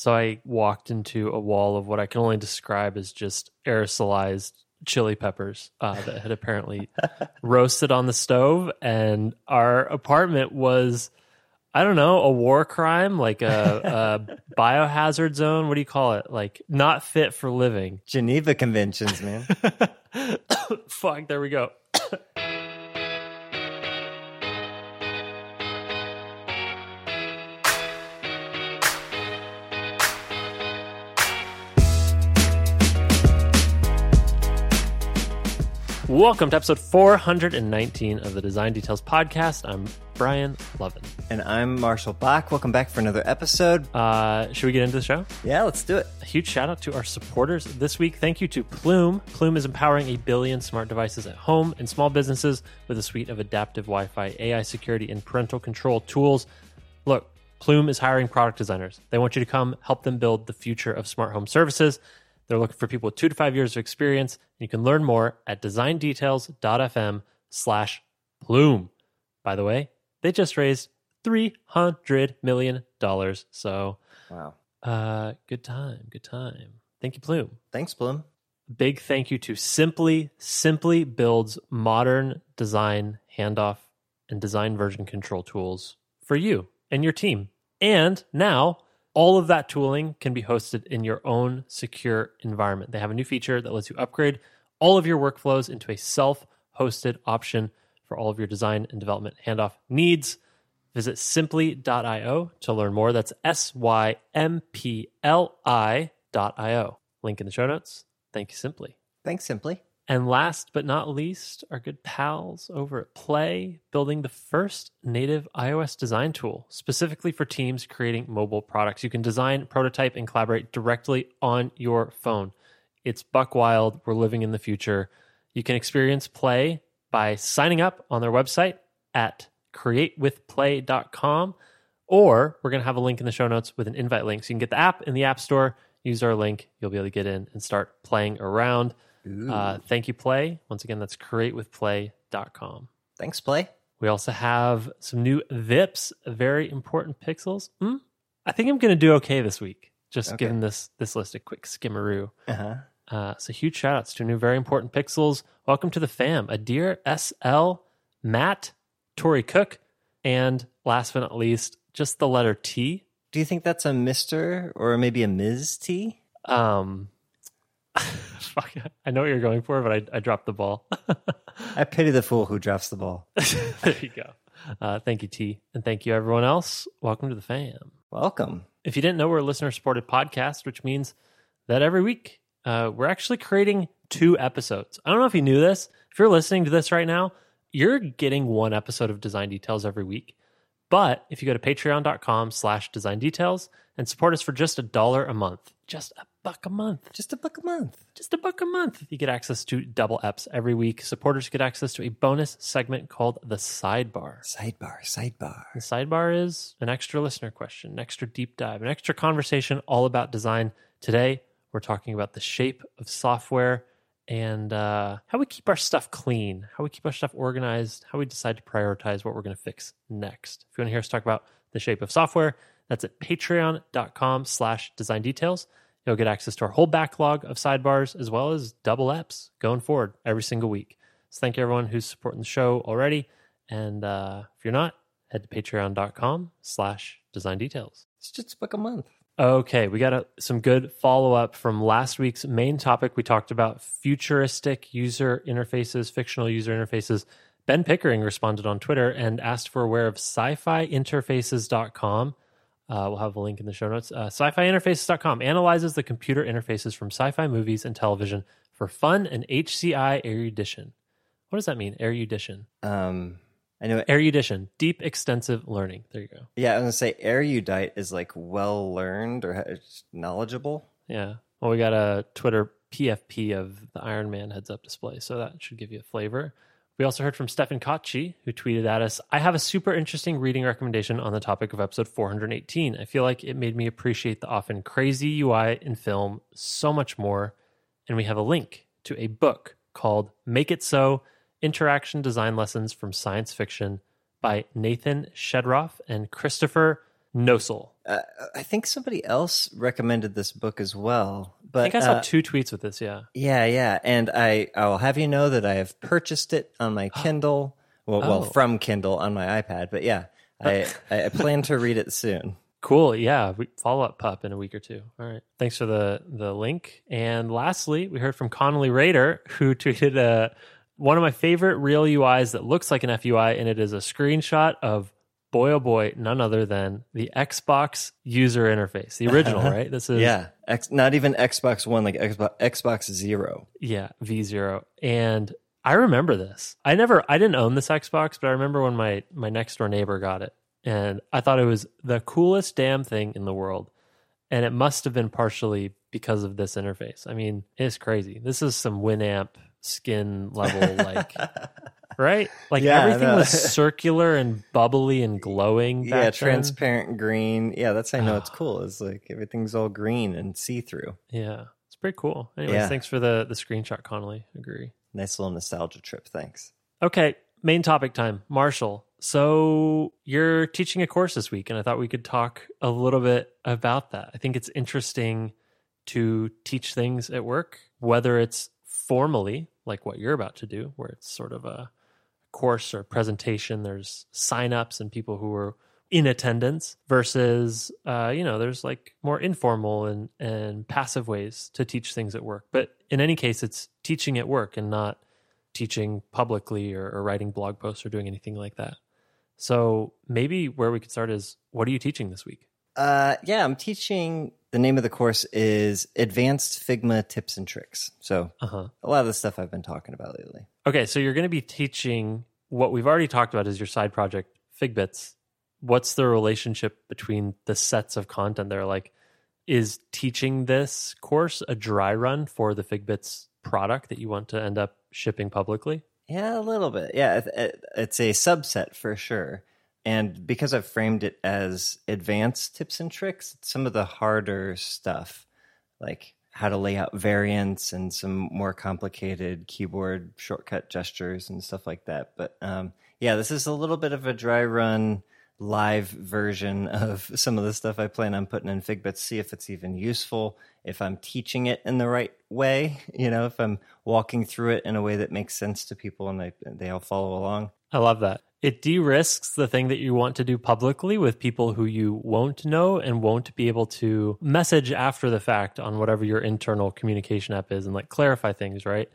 So I walked into a wall of what I can only describe as just aerosolized chili peppers uh, that had apparently roasted on the stove, and our apartment was. I don't know, a war crime, like a, a biohazard zone. What do you call it? Like not fit for living. Geneva Conventions, man. Fuck, there we go. Welcome to episode 419 of the Design Details Podcast. I'm Brian Lovin. and I'm Marshall Bock. Welcome back for another episode. Uh, should we get into the show? Yeah, let's do it. A huge shout out to our supporters this week. Thank you to Plume. Plume is empowering a billion smart devices at home and small businesses with a suite of adaptive Wi Fi, AI security, and parental control tools. Look, Plume is hiring product designers. They want you to come help them build the future of smart home services. They're looking for people with two to five years of experience. And you can learn more at designdetails.fm slash plume. By the way, they just raised $300 million. So, Wow. uh, good time, good time. Thank you, Plume. Thanks, Plume. Big thank you to Sympli. Sympli builds modern design handoff and design version control tools for you and your team. And now all of that tooling can be hosted in your own secure environment. They have a new feature that lets you upgrade all of your workflows into a self hosted option for all of your design and development handoff needs. Visit sympli.io to learn more. That's S Y M P L I.io. Link in the show notes. Thank you, Sympli. Thanks, Sympli. And last but not least, our good pals over at Play, building the first native iOS design tool specifically for teams creating mobile products. You can design, prototype, and collaborate directly on your phone. It's buck wild. We're living in the future. You can experience Play by signing up on their website at createwithplay.com, or we're going to have a link in the show notes with an invite link. So you can get the app in the App Store, use our link, you'll be able to get in and start playing around. Uh, thank you, Play. Once again, that's createwithplay.com. Thanks, Play. We also have some new VIPs, very important pixels. Hmm? I think I'm going to do okay this week, just Okay. giving this this list a quick skimmeroo. Uh-huh. Uh, so huge shout outs to new very important pixels. Welcome to the fam. Adir SL, Matt, Tori Cook, and last but not least, just the letter T. Do you think that's a Mr. or maybe a Ms. T? Um, fuck, I know what you're going for, but I, I dropped the ball. I pity the fool who drops the ball. there you go. Uh, thank you, T. And thank you, everyone else. Welcome to the fam. Welcome. If you didn't know, we're a listener supported podcast, which means that every week uh, we're actually creating two episodes. I don't know if you knew this. If you're listening to this right now, you're getting one episode of Design Details every week. But if you go to patreon.com slash design details and support us for just a dollar a month, just a buck a month, Just a buck a month. just a buck a month. You get access to double eps every week. Supporters get access to a bonus segment called the sidebar. Sidebar, sidebar. The sidebar is an extra listener question, an extra deep dive, an extra conversation all about design. Today, we're talking about the shape of software and uh, how we keep our stuff clean, how we keep our stuff organized, how we decide to prioritize what we're going to fix next. If you want to hear us talk about the shape of software, that's at patreon.com slash design details. You'll get access to our whole backlog of sidebars as well as double eps going forward every single week. So thank you everyone who's supporting the show already. And uh, if you're not, head to patreon.com slash design details. It's just like a month. Okay, we got a, some good follow up from last week's main topic. We talked about futuristic user interfaces, fictional user interfaces. Ben Pickering responded on Twitter and asked for aware of sci fi interfaces.com. Uh, we'll have a link in the show notes. Uh, sci fi interfaces.com analyzes the computer interfaces from sci fi movies and television for fun and HCI erudition. What does that mean? Erudition. Um, I know. Erudition, deep extensive learning. There you go. Yeah, I was gonna say erudite is like well learned or knowledgeable. Yeah. Well, we got a Twitter PFP of the Iron Man heads up display, so that should give you a flavor. We also heard from Stefan Kotchi, who tweeted at us I have a super interesting reading recommendation on the topic of episode 418. I feel like it made me appreciate the often crazy UI in film so much more. And we have a link to a book called Make It So Interaction Design Lessons from Science Fiction by Nathan Shedroff and Christopher Noessel. Uh, I think somebody else recommended this book as well. But I think I saw uh, two tweets with this. Yeah. Yeah, yeah, and I I will have you know that I have purchased it on my Kindle. Well, well, Oh. from Kindle on my iPad. But yeah, I I plan to read it soon. Cool. Yeah. Follow up pup in a week or two. All right. Thanks for the the link. And lastly, we heard from Connolly Raider, who tweeted uh, one of my favorite real UIs that looks like an FUI, and it is a screenshot of boy oh boy, none other than the Xbox user interface, the original, right? This is Yeah, X, not even Xbox One, like Xbox Xbox Zero. Yeah, V zero. And I remember this. I never I didn't own this Xbox, but I remember when my my next door neighbor got it. And I thought it was the coolest damn thing in the world. And it must have been partially because of this interface. I mean, it's crazy. This is some Winamp skin level like right? Like Yeah, everything no. was circular and bubbly and glowing. yeah, then. transparent green. Yeah, that's how I know it's cool. It's like everything's all green and see through. Yeah. It's pretty cool. Anyways, Yeah. thanks for the the screenshot, Connolly. Agree. Nice little nostalgia trip. Thanks. Okay, main topic time. Marshall. So you're teaching a course this week, and I thought we could talk a little bit about that. I think it's interesting to teach things at work, whether it's formally, like what you're about to do, where it's sort of a course or presentation, there's signups and people who are in attendance versus uh, you know there's like more informal and and passive ways to teach things at work but in any case it's teaching at work and not teaching publicly or, or writing blog posts or doing anything like that so maybe where we could start is what are you teaching this week Uh, yeah, I'm teaching. The name of the course is Advanced Figma Tips and Tricks. So uh-huh a lot of the stuff I've been talking about lately. okay so you're going to be teaching what we've already talked about is your side project figbits what's the relationship between the sets of content there like is teaching this course a dry run for the figbits product that you want to end up shipping publicly Yeah, a little bit. Yeah, it, it, it's a subset for sure. And because I've framed it as advanced tips and tricks, some of the harder stuff, like how to lay out variants and some more complicated keyboard shortcut gestures and stuff like that. But um, yeah, this is a little bit of a dry run live version of some of the stuff I plan on putting in Figbits, see if it's even useful, if I'm teaching it in the right way, you know, if I'm walking through it in a way that makes sense to people and they, they all follow along. I love that. It de risks the thing that you want to do publicly with people who you won't know and won't be able to message after the fact on whatever your internal communication app is and like clarify things, right?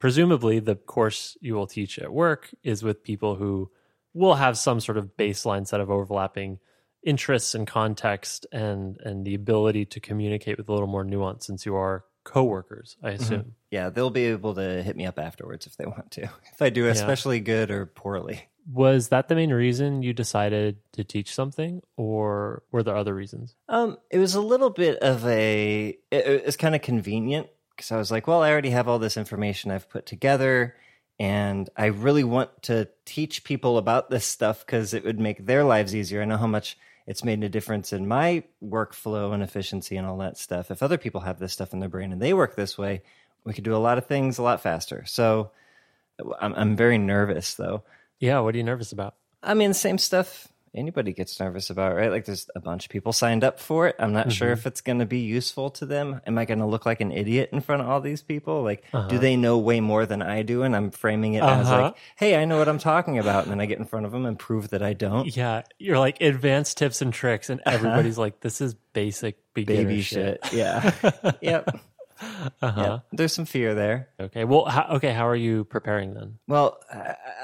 Presumably, the course you will teach at work is with people who will have some sort of baseline set of overlapping interests and context and and the ability to communicate with a little more nuance since you are coworkers, I assume. Yeah, they'll be able to hit me up afterwards if they want to, if I do especially good or poorly. Was that the main reason you decided to teach something, or were there other reasons? Um, it was a little bit of a. It, it was kind of convenient because I was like, well, I already have all this information I've put together, and I really want to teach people about this stuff because it would make their lives easier. I know how much it's made a difference in my workflow and efficiency and all that stuff. If other people have this stuff in their brain and they work this way, we could do a lot of things a lot faster. So, I'm, I'm very nervous though. Yeah, what are you nervous about? I mean, same stuff anybody gets nervous about, right? Like, there's a bunch of people signed up for it. I'm not sure if it's going to be useful to them. Am I going to look like an idiot in front of all these people? Like, do they know way more than I do? And I'm framing it as Uh-huh. like, hey, I know what I'm talking about. And then I get in front of them and prove that I don't. Yeah, you're like advanced tips and tricks, and everybody's like, "This is basic beginner Baby shit. Yeah. yep. Uh-huh. Yep. There's some fear there. Okay. Well, how, okay. How are you preparing then? Well,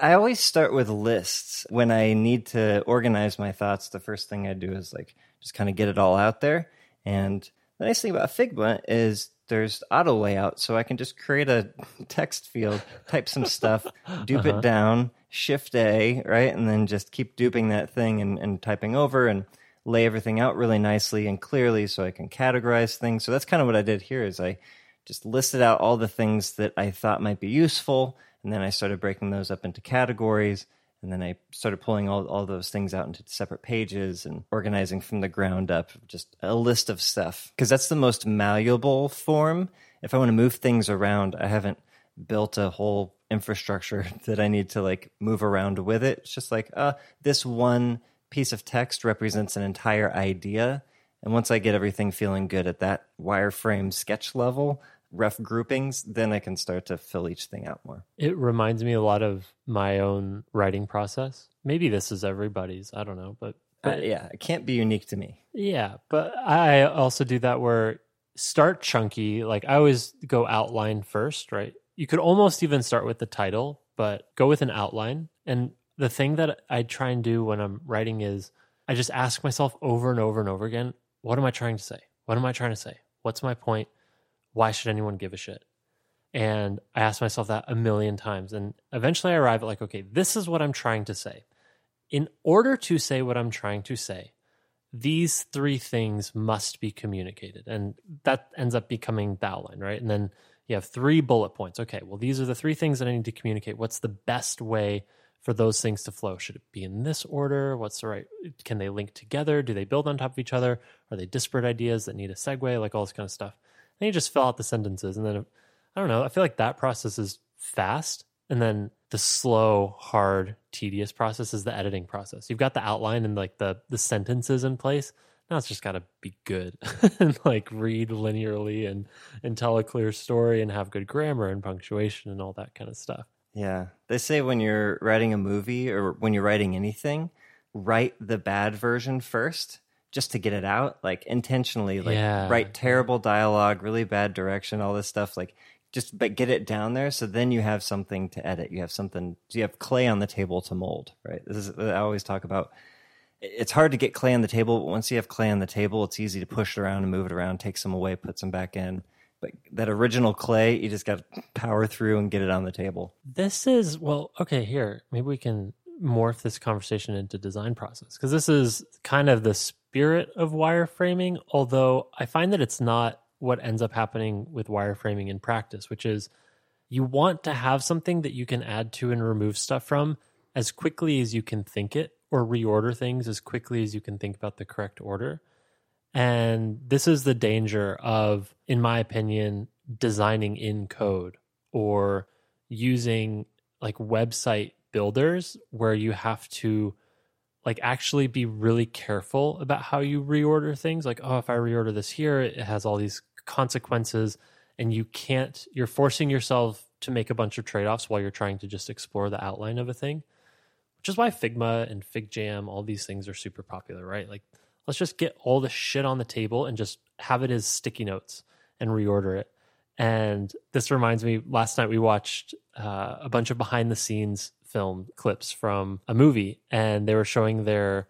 I, always start with lists. When I need to organize my thoughts, the first thing I do is like just kind of get it all out there. And the nice thing about Figma is there's auto layout, so I can just create a text field, type some stuff, dupe it down, shift A, right? And then just keep duping that thing and, and typing over and lay everything out really nicely and clearly so I can categorize things. So that's kind of what I did here is I just listed out all the things that I thought might be useful, and then I started breaking those up into categories, and then I started pulling all, all those things out into separate pages and organizing from the ground up just a list of stuff. Because that's the most malleable form. If I want to move things around, I haven't built a whole infrastructure that I need to like move around with it. It's just like, uh, this one piece of text represents an entire idea. And once I get everything feeling good at that wireframe sketch level, rough groupings, then I can start to fill each thing out more. It reminds me a lot of my own writing process. Maybe this is everybody's. I don't know, but, but uh, yeah, it can't be unique to me. Yeah, but I also do that where start chunky. Like I always go outline first, right? You could almost even start with the title, but go with an outline. And the thing that I try and do when I'm writing is I just ask myself over and over and over again, what am I trying to say? What am I trying to say? What's my point? Why should anyone give a shit? And I ask myself that a million times. And eventually I arrive at like, okay, this is what I'm trying to say. In order to say what I'm trying to say, these three things must be communicated. And that ends up becoming the outline, right? And then you have three bullet points. Okay, well, these are the three things that I need to communicate. What's the best way for those things to flow? Should it be in this order? What's the right? Can they link together? Do they build on top of each other? Are they disparate ideas that need a segue? Like all this kind of stuff. And you just fill out the sentences, and then I don't know. I feel like that process is fast, and then the slow, hard, tedious process is the editing process. You've got the outline and like the the sentences in place. Now it's just got to be good and like read linearly and and tell a clear story and have good grammar and punctuation and all that kind of stuff. Yeah. They say when you're writing a movie or when you're writing anything, write the bad version first just to get it out, like intentionally, like yeah. write terrible dialogue, really bad direction, all this stuff. Like just but get it down there so then you have something to edit. You have something you have clay on the table to mold, right? This is I always talk about it's hard to get clay on the table, but once you have clay on the table, it's easy to push it around and move it around, take some away, put some back in. That original clay, you just got to power through and get it on the table. This is well, okay. Here, maybe we can morph this conversation into design process because this is kind of the spirit of wireframing. Although I find that it's not what ends up happening with wireframing in practice, which is you want to have something that you can add to and remove stuff from as quickly as you can think it or reorder things as quickly as you can think about the correct order. And this is the danger of, in my opinion, designing in code or using like website builders where you have to like actually be really careful about how you reorder things. Like oh if i reorder this here it has all these consequences and you can't you're forcing yourself to make a bunch of trade-offs while you're trying to just explore the outline of a thing which is why figma and figjam all these things are super popular right? Like let's just get all the shit on the table and just have it as sticky notes and reorder it. And this reminds me, last night we watched uh, a bunch of behind the scenes film clips from a movie, and they were showing their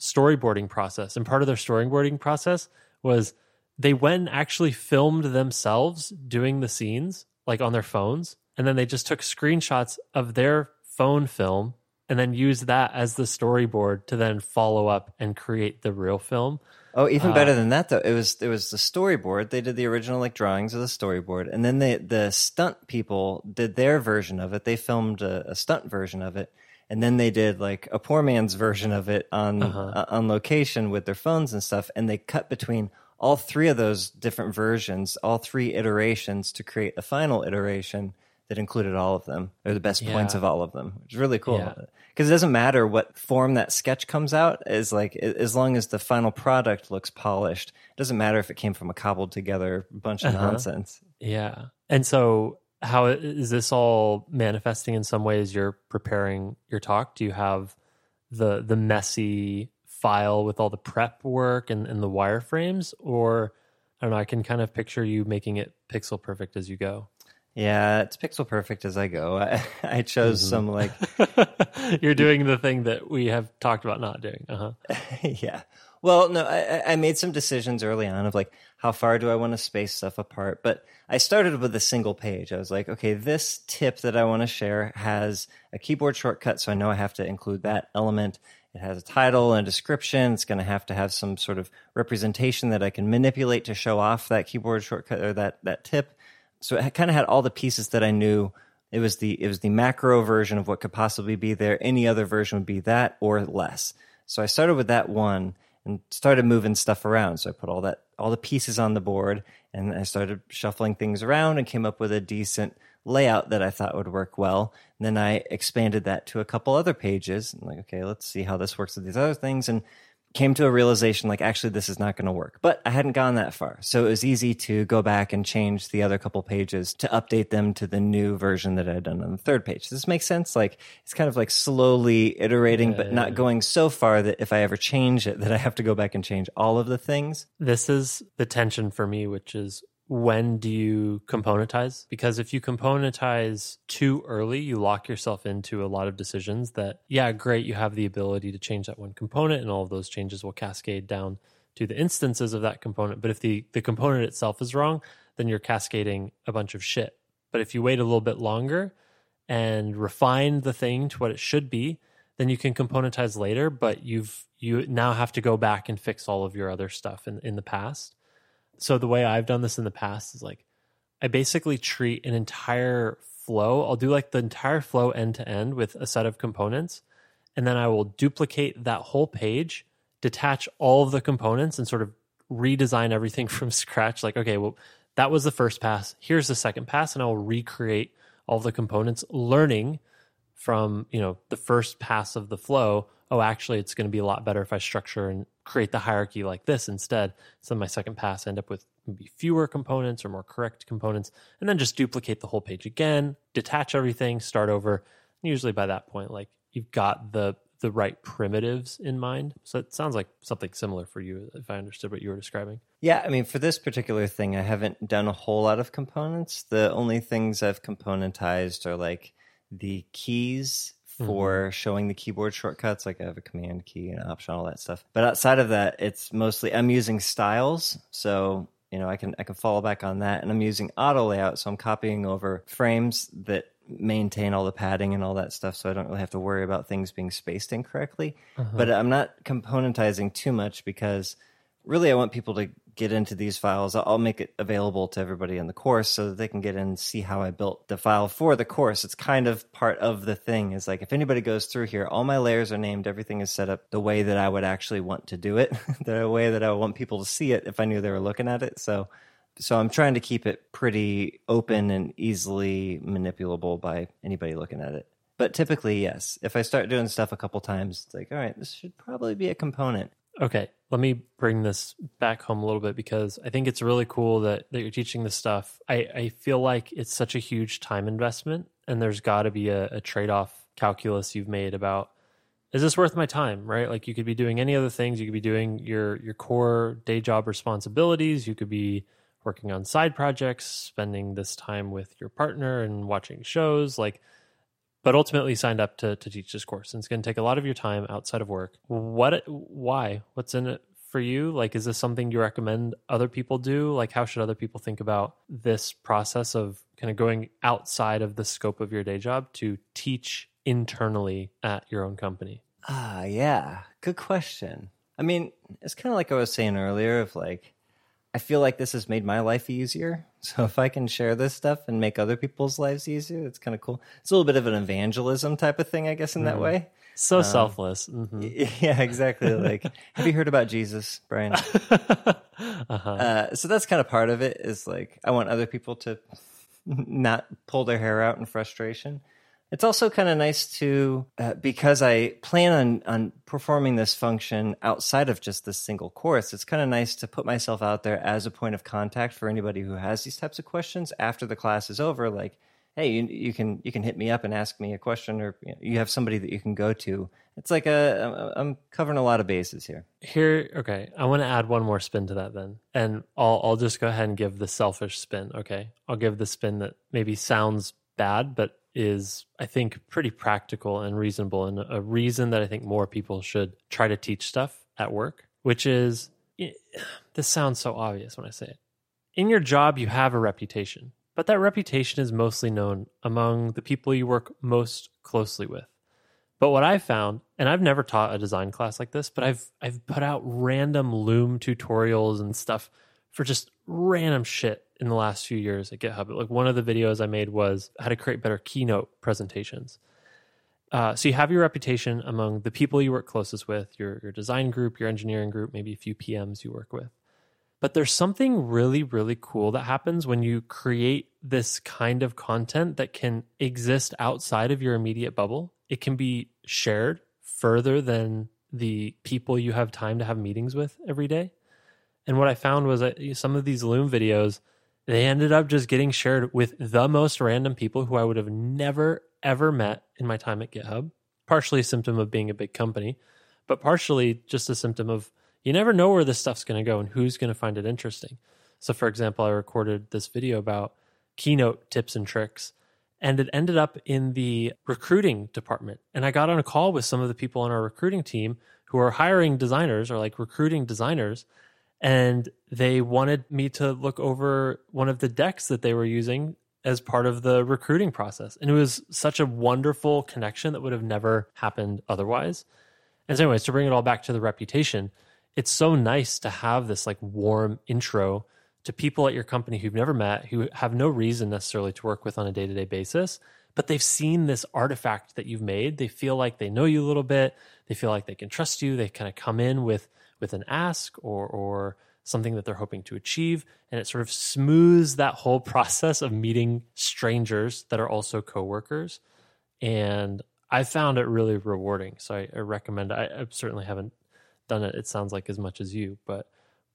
storyboarding process. And part of their storyboarding process was they went and actually filmed themselves doing the scenes, like on their phones. And then they just took screenshots of their phone film and then use that as the storyboard to then follow up and create the real film. Oh, even uh, better than that though. It was it was the storyboard. They did the original like drawings of the storyboard, and then they the stunt people did their version of it. They filmed a, a stunt version of it, and then they did like a poor man's version of it on uh-huh. uh, on location with their phones and stuff. And they cut between all three of those different versions, all three iterations to create the final iteration that included all of them or the best yeah. points of all of them which is really cool. Because yeah. it doesn't matter what form that sketch comes out is like as long as the final product looks polished it doesn't matter if it came from a cobbled together bunch of uh-huh. nonsense. Yeah. And so how is this all manifesting in some ways? You're preparing your talk. Do you have the the messy file with all the prep work and, and the wireframes? Or i don't know i can kind of picture you making it pixel perfect as you go yeah, it's pixel perfect as I go. I, I chose mm-hmm. some like you're doing the thing that we have talked about not doing. Uh huh. yeah. Well, no, I, I made some decisions early on of like how far do I want to space stuff apart. But I started with a single page. I was like, okay, this tip that I want to share has a keyboard shortcut, so I know I have to include that element. It has a title and a description. It's going to have to have some sort of representation that I can manipulate to show off that keyboard shortcut or that that tip so it kind of had all the pieces that I knew. It was the it was the macro version of what could possibly be there. Any other version would be that or less. So I started with that one, and started moving stuff around. So I put all that all the pieces on the board and I started shuffling things around and came up with a decent layout that I thought would work well. And then I expanded that to a couple other pages. I'm like, okay, let's see how this works with these other things. And came to a realization like actually this is not going to work. But i hadn't gone that far. So it was easy to go back and change the other couple pages to update them to the new version that i'd done on the third page. Does this make sense? Like it's kind of like slowly iterating Yeah, but yeah, not yeah. going so far that if i ever change it that i have to go back and change all of the things. This is the tension for me, which is when do you componentize? Because if you componentize too early, you lock yourself into a lot of decisions that, yeah, great, you have the ability to change that one component, and all of those changes will cascade down to the instances of that component. But if the, the component itself is wrong, then you're cascading a bunch of shit. But if you wait a little bit longer and refine the thing to what it should be, then you can componentize later, but you've you now have to go back and fix all of your other stuff in, in the past. So the way I've done this in the past is like I basically treat an entire flow. I'll do like the entire flow end to end with a set of components, and then I will duplicate that whole page, detach all of the components, and sort of redesign everything from scratch. Like, okay, well, that was the first pass. Here's the second pass, and I will recreate all the components, learning from you know the first pass of the flow oh actually it's going to be a lot better if i structure and create the hierarchy like this instead. So my second pass end up with maybe fewer components or more correct components and then just duplicate the whole page again detach everything start over. Usually by that point like you've got the the right primitives in mind. So it sounds like something similar for you if i understood what you were describing. Yeah, I mean, for this particular thing, I haven't done a whole lot of components. The only things I've componentized are like the keys for mm-hmm. showing the keyboard shortcuts. Like I have a command key and option, all that stuff. But outside of that, it's mostly I'm using styles. So you know, I can I can fall back on that, and I'm using auto layout. So I'm copying over frames that maintain all the padding and all that stuff so I don't really have to worry about things being spaced incorrectly. Uh-huh. But I'm not componentizing too much because really I want people to get into these files. I'll make it available to everybody in the course so that they can get in and see how I built the file for the course. It's kind of part of the thing is like if anybody goes through here, all my layers are named, everything is set up the way that I would actually want to do it, the way that I want people to see it if I knew they were looking at it. So so I'm trying to keep it pretty open and easily manipulable by anybody looking at it. But typically, yes. If I start doing stuff a couple times, it's like, all right, this should probably be a component. Okay, let me bring this back home a little bit because I think it's really cool that, that you're teaching this stuff. I, I feel like it's such a huge time investment, and there's got to be a, a trade off calculus you've made about is this worth my time, right? Like you could be doing any other things. You could be doing your your core day job responsibilities. You could be working on side projects, spending this time with your partner and watching shows. Like but ultimately signed up to, to teach this course. And it's going to take a lot of your time outside of work. What why? What's in it for you? Like is this something you recommend other people do? Like how should other people think about this process of kind of going outside of the scope of your day job to teach internally at your own company? Ah, yeah. Good question. I mean, it's kind of like I was saying earlier of like, I feel like this has made my life easier. So if I can share this stuff and make other people's lives easier, it's kind of cool. It's a little bit of an evangelism type of thing, I guess, in that way. so selfless Mhm. Yeah, exactly. Like, have you heard about Jesus, Brian? uh-huh. Uh, so that's kind of part of it. Is like I want other people to not pull their hair out in frustration. It's also kind of nice to uh, because I plan on on performing this function outside of just this single course. It's kind of nice to put myself out there as a point of contact for anybody who has these types of questions after the class is over. Like, hey, you, you can you can hit me up and ask me a question, or you, know, you have somebody that you can go to. It's like a I'm covering a lot of bases here. here okay i want to add one more spin to that then and i'll i'll just go ahead and give the selfish spin okay i'll give the spin that maybe sounds bad but is i think pretty practical and reasonable and a reason that i think more people should try to teach stuff at work which is this sounds so obvious when i say it. In your job you have a reputation but that reputation is mostly known among the people you work most closely with. But what I found, and I've never taught a design class like this, but I've I've put out random Loom tutorials and stuff for just random shit in the last few years at GitHub. Like one of the videos I made was how to create better keynote presentations. uh, so you have your reputation among the people you work closest with, your your design group, your engineering group, maybe a few PMs you work with. But there's something really, really cool that happens when you create this kind of content that can exist outside of your immediate bubble. It can be shared further than the people you have time to have meetings with every day. And what I found was that some of these Loom videos, they ended up just getting shared with the most random people who I would have never, ever met in my time at GitHub. Partially a symptom of being a big company, but partially just a symptom of you never know where this stuff's going to go and who's going to find it interesting. So, for example, I recorded this video about keynote tips and tricks, and it ended up in the recruiting department. And I got on a call with some of the people on our recruiting team who are hiring designers or like recruiting designers. And they wanted me to look over one of the decks that they were using as part of the recruiting process. And it was such a wonderful connection that would have never happened otherwise. And so, anyways, to bring it all back to the reputation, it's so nice to have this like warm intro to people at your company who've never met, who have no reason necessarily to work with on a day to day basis, but they've seen this artifact that you've made. They feel like they know you a little bit. They feel like they can trust you. They kind of come in with with an ask or or something that they're hoping to achieve, and it sort of smooths that whole process of meeting strangers that are also coworkers. And I found it really rewarding. So I, I recommend. I, I certainly haven't done it. It sounds like as much as you, but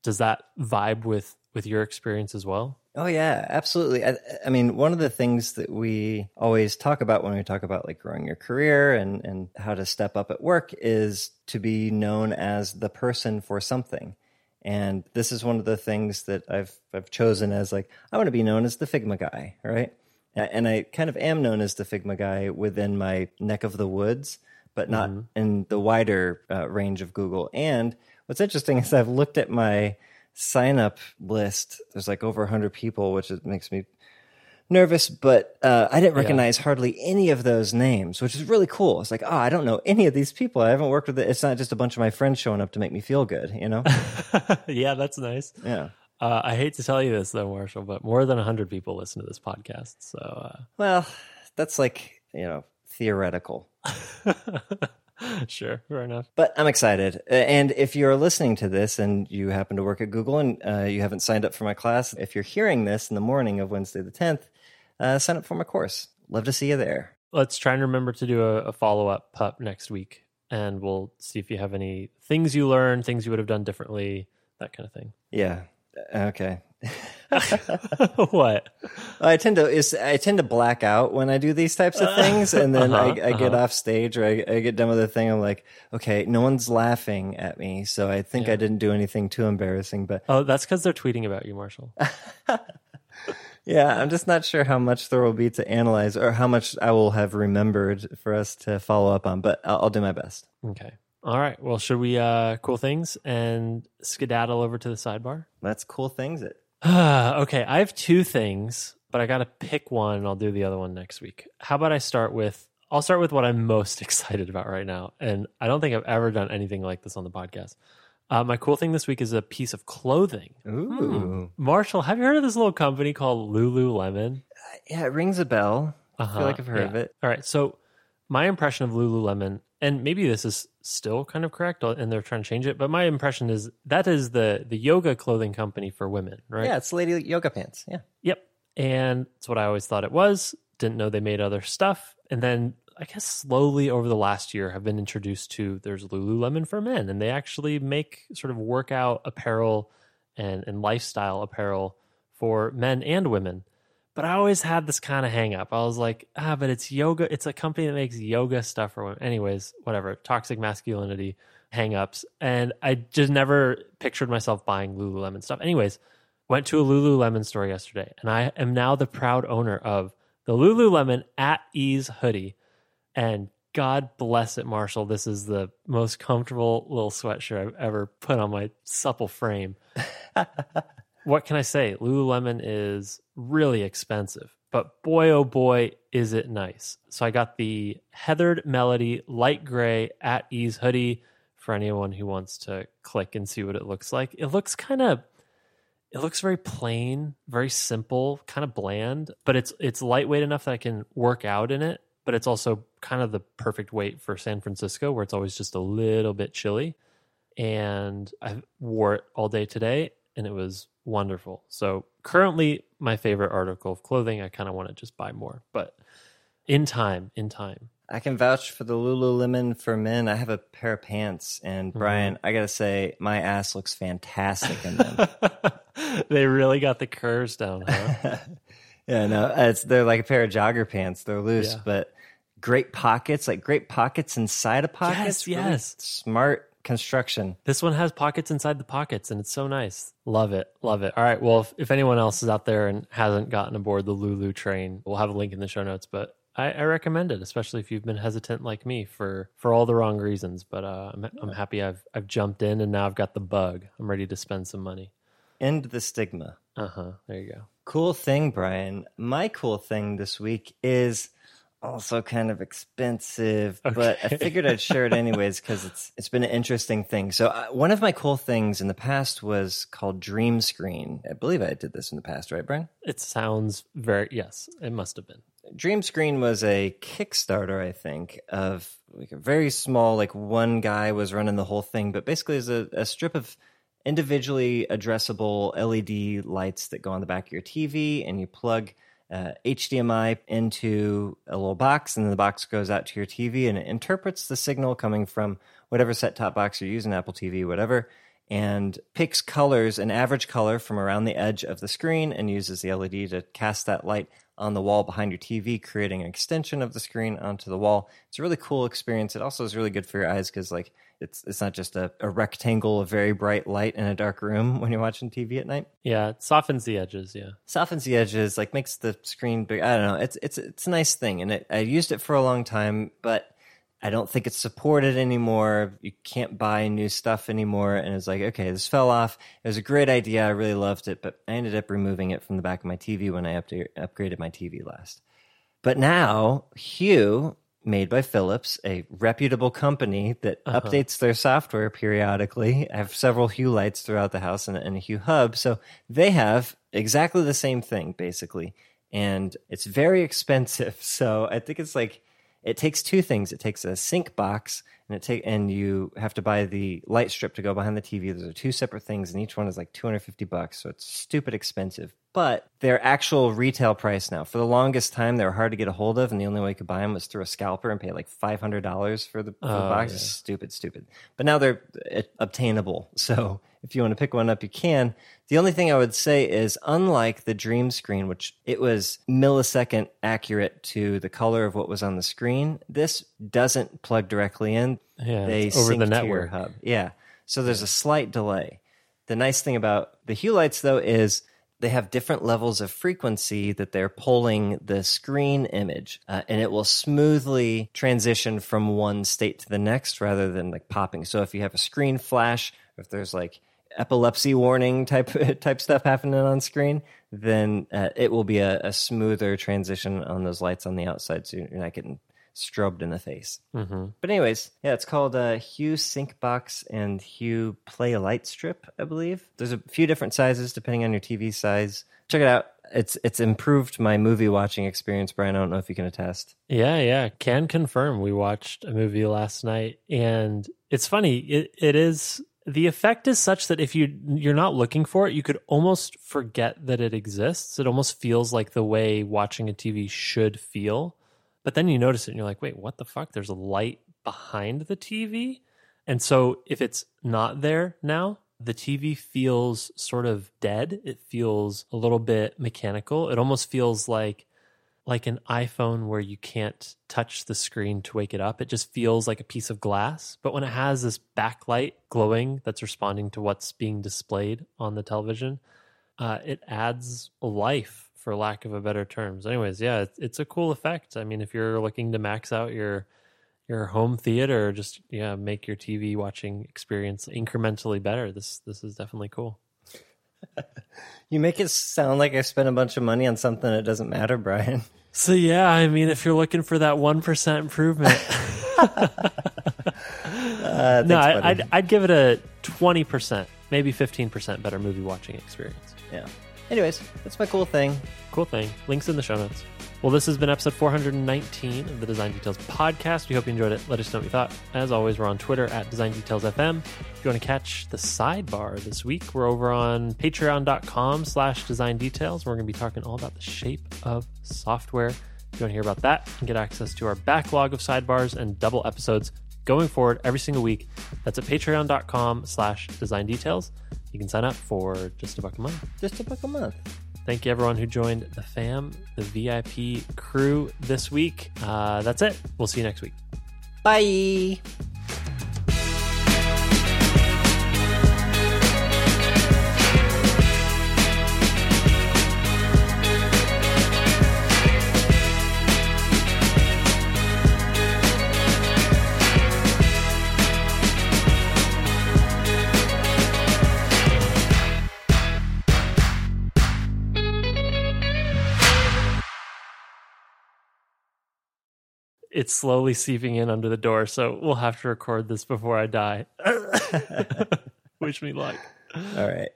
does that vibe with with your experience as well? Oh yeah, absolutely. I, I, mean, one of the things that we always talk about when we talk about like growing your career and and how to step up at work is to be known as the person for something. And this is one of the things that I've I've chosen as like I want to be known as the Figma guy, right? And I kind of am known as the Figma guy within my neck of the woods, but not mm-hmm. in the wider uh, range of Google. And what's interesting is I've looked at my sign up list. There's like over 100 people, which makes me nervous, but uh, I didn't recognize yeah. hardly any of those names, which is really cool. It's like, oh, I don't know any of these people. I haven't worked with it. It's not just a bunch of my friends showing up to make me feel good, you know? yeah, that's nice. Yeah. Uh, I hate to tell you this though, Marshall, but more than 100 people listen to this podcast. So, uh... well, that's like, you know, theoretical. sure, fair enough. But I'm excited. And if you're listening to this and you happen to work at Google and uh, you haven't signed up for my class, if you're hearing this in the morning of Wednesday the 10th, uh, sign up for my course. Love to see you there. Let's try and remember to do a, a follow up pup next week, and we'll see if you have any things you learned, things you would have done differently, that kind of thing. Yeah. Okay. what? I tend to is I tend to black out when I do these types of things, and then uh-huh, I, I, get uh-huh. off stage or I, I, get done with the thing. I'm like, okay, no one's laughing at me, so I think yeah. I didn't do anything too embarrassing. But oh, that's because they're tweeting about you, Marshall. yeah, I'm just not sure how much there will be to analyze or how much I will have remembered for us to follow up on, but I'll, I'll do my best. Okay. All right. Well, should we uh cool things and skedaddle over to the sidebar? Let's cool things it. okay, I have two things, but I got to pick one and I'll do the other one next week. How about I start with I'll start with what I'm most excited about right now. And I don't think I've ever done anything like this on the podcast. Uh, my cool thing this week is a piece of clothing. Ooh. Hmm. Marshall, have you heard of this little company called Lululemon? Uh, yeah, it rings a bell. Uh-huh. I feel uh-huh, like I've heard yeah. of it. All right. So, my impression of Lululemon and maybe this is still kind of correct uh, and they're trying to change it but my impression is that is the the yoga clothing company for women right? Yeah it's lady yoga pants yeah. Yep and it's what i always thought it was. Didn't know they made other stuff and then i guess slowly over the last year have been introduced to there's lululemon for men and they actually make sort of workout apparel and and lifestyle apparel for men and women but I always had this kind of hang up. I was like, ah, but it's yoga. It's a company that makes yoga stuff for women. Anyways, whatever. Toxic masculinity hangups. And I just never pictured myself buying Lululemon stuff. Anyways, went to a Lululemon store yesterday and I am now the proud owner of the Lululemon at ease hoodie. And God bless it, Marshall. This is the most comfortable little sweatshirt I've ever put on my supple frame. what can I say? Lululemon is really expensive, but boy, oh boy, is it nice. So I got the Heathered Melody light gray at ease hoodie for anyone who wants to click and see what it looks like. It looks kind of it looks very plain, very simple, kind of bland, but it's it's lightweight enough that I can work out in it but it's also kind of the perfect weight for San Francisco, where it's always just a little bit chilly. And I wore it all day today, and it was wonderful. So currently, my favorite article of clothing. I kind of want to just buy more, but in time, in time. I can vouch for the Lululemon for men. I have a pair of pants, and mm-hmm. Brian, I gotta say, my ass looks fantastic in them. they really got the curves down, huh? yeah, no, it's they're like a pair of jogger pants. They're loose, Yeah. but great pockets, like great pockets inside of pockets. Yes, Really yes. smart construction. This one has pockets inside the pockets, and it's so nice. Love it. Love it. All right. Well, if, if anyone else is out there and hasn't gotten aboard the Lulu train, we'll have a link in the show notes. But I, I recommend it, especially if you've been hesitant like me for for all the wrong reasons. But uh, I'm I'm happy I've I've jumped in and now I've got the bug. I'm ready to spend some money. End the stigma. Uh huh. There you go. Cool thing, Brian. My cool thing this week is also kind of expensive, but I figured I'd share it anyways because it's it's been an interesting thing. So uh, one of my cool things in the past was called Dream Screen. I believe I did this in the past, right, Brian? It sounds very yes. It must have been. Dream Screen was a Kickstarter, I think, of like a very small, like one guy was running the whole thing, but basically it's a, a strip of individually addressable LED lights that go on the back of your TV, and you plug uh, HDMI into a little box, and then the box goes out to your TV, and it interprets the signal coming from whatever set top box you're using, Apple TV, whatever, and picks colors, an average color from around the edge of the screen, and uses the LED to cast that light on the wall behind your TV, creating an extension of the screen onto the wall. It's a really cool experience. It also is really good for your eyes because, like, it's it's not just a, a rectangle of very bright light in a dark room when you're watching TV at night. Yeah, it softens the edges. Yeah. Softens the edges, like makes the screen big. I don't know. It's it's it's a nice thing, and it, I used it for a long time, but I don't think it's supported anymore. You can't buy new stuff anymore. And it's like, okay, this fell off. It was a great idea. I really loved it, but I ended up removing it from the back of my TV when I upgraded my TV last. But now, Hue, made by Philips, a reputable company that uh-huh. updates their software periodically. I have several Hue lights throughout the house and, and a Hue hub. So they have exactly the same thing, basically. And it's very expensive. So I think it's like, it takes two things. It takes a sync box and it take and you have to buy the light strip to go behind the TV. Those are two separate things, and each one is like 250 bucks. So it's stupid expensive. But their actual retail price now, for the longest time, they were hard to get a hold of, and the only way you could buy them was through a scalper and pay like $500 for the, for the Oh, box. yeah. Stupid, stupid. But now they're uh, obtainable. So if you want to pick one up, you can. The only thing I would say is, unlike the Dream Screen, which it was millisecond accurate to the color of what was on the screen, this doesn't plug directly in. Yeah, they over the network. hub. Yeah, so there's a slight delay. The nice thing about the Hue lights, though, is they have different levels of frequency that they're pulling the screen image, uh, and it will smoothly transition from one state to the next rather than like popping. So if you have a screen flash, if there's like epilepsy warning type type stuff happening on screen, then uh, it will be a, a smoother transition on those lights on the outside, so you're not getting strobed in the face. hmm But anyways, yeah, it's called uh, Hue Sync Box and Hue Play Light Strip, I believe. There's a few different sizes depending on your TV size. Check it out. It's it's improved my movie watching experience, Brian. I don't know if you can attest. Yeah, yeah, can confirm. We watched a movie last night, and it's funny. It it is the effect is such that if you you're not looking for it, you could almost forget that it exists. It almost feels like the way watching a TV should feel. But then you notice it, and you're like, wait, what the fuck? There's a light behind the TV, and so if it's not there now, the TV feels sort of dead. It feels a little bit mechanical. It almost feels like like an iPhone where you can't touch the screen to wake it up. It just feels like a piece of glass. But when it has this backlight glowing that's responding to what's being displayed on the television, uh, it adds life, for lack of a better terms. Anyways, yeah, it's, it's a cool effect. I mean, if you're looking to max out your your home theater, just yeah, make your TV watching experience incrementally better. This this is definitely cool. You make it sound like I spent a bunch of money on something that doesn't matter, Brian. So yeah, I mean, if you're looking for that one percent improvement. Uh, no, I, I'd I'd give it a 20%, maybe 15% better movie watching experience. yeah. Anyways, that's my cool thing. Cool thing. Links in the show notes. Well, this has been episode 419 of the Design Details podcast. We hope you enjoyed it. Let us know what you thought. As always, we're on Twitter at Design Details FM. If you want to catch the sidebar this week, we're over on patreon.com slash design details. We're going to be talking all about the shape of software. If you want to hear about that and get access to our backlog of sidebars and double episodes going forward every single week, that's at patreon.com slash design details. You can sign up for just a buck a month. Just a buck a month. Thank you, everyone who joined the fam, the VIP crew this week. Uh, that's it. We'll see you next week. Bye. It's slowly seeping in under the door, so we'll have to record this before I die. Wish me luck. All right.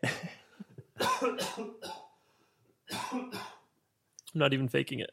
I'm not even faking it.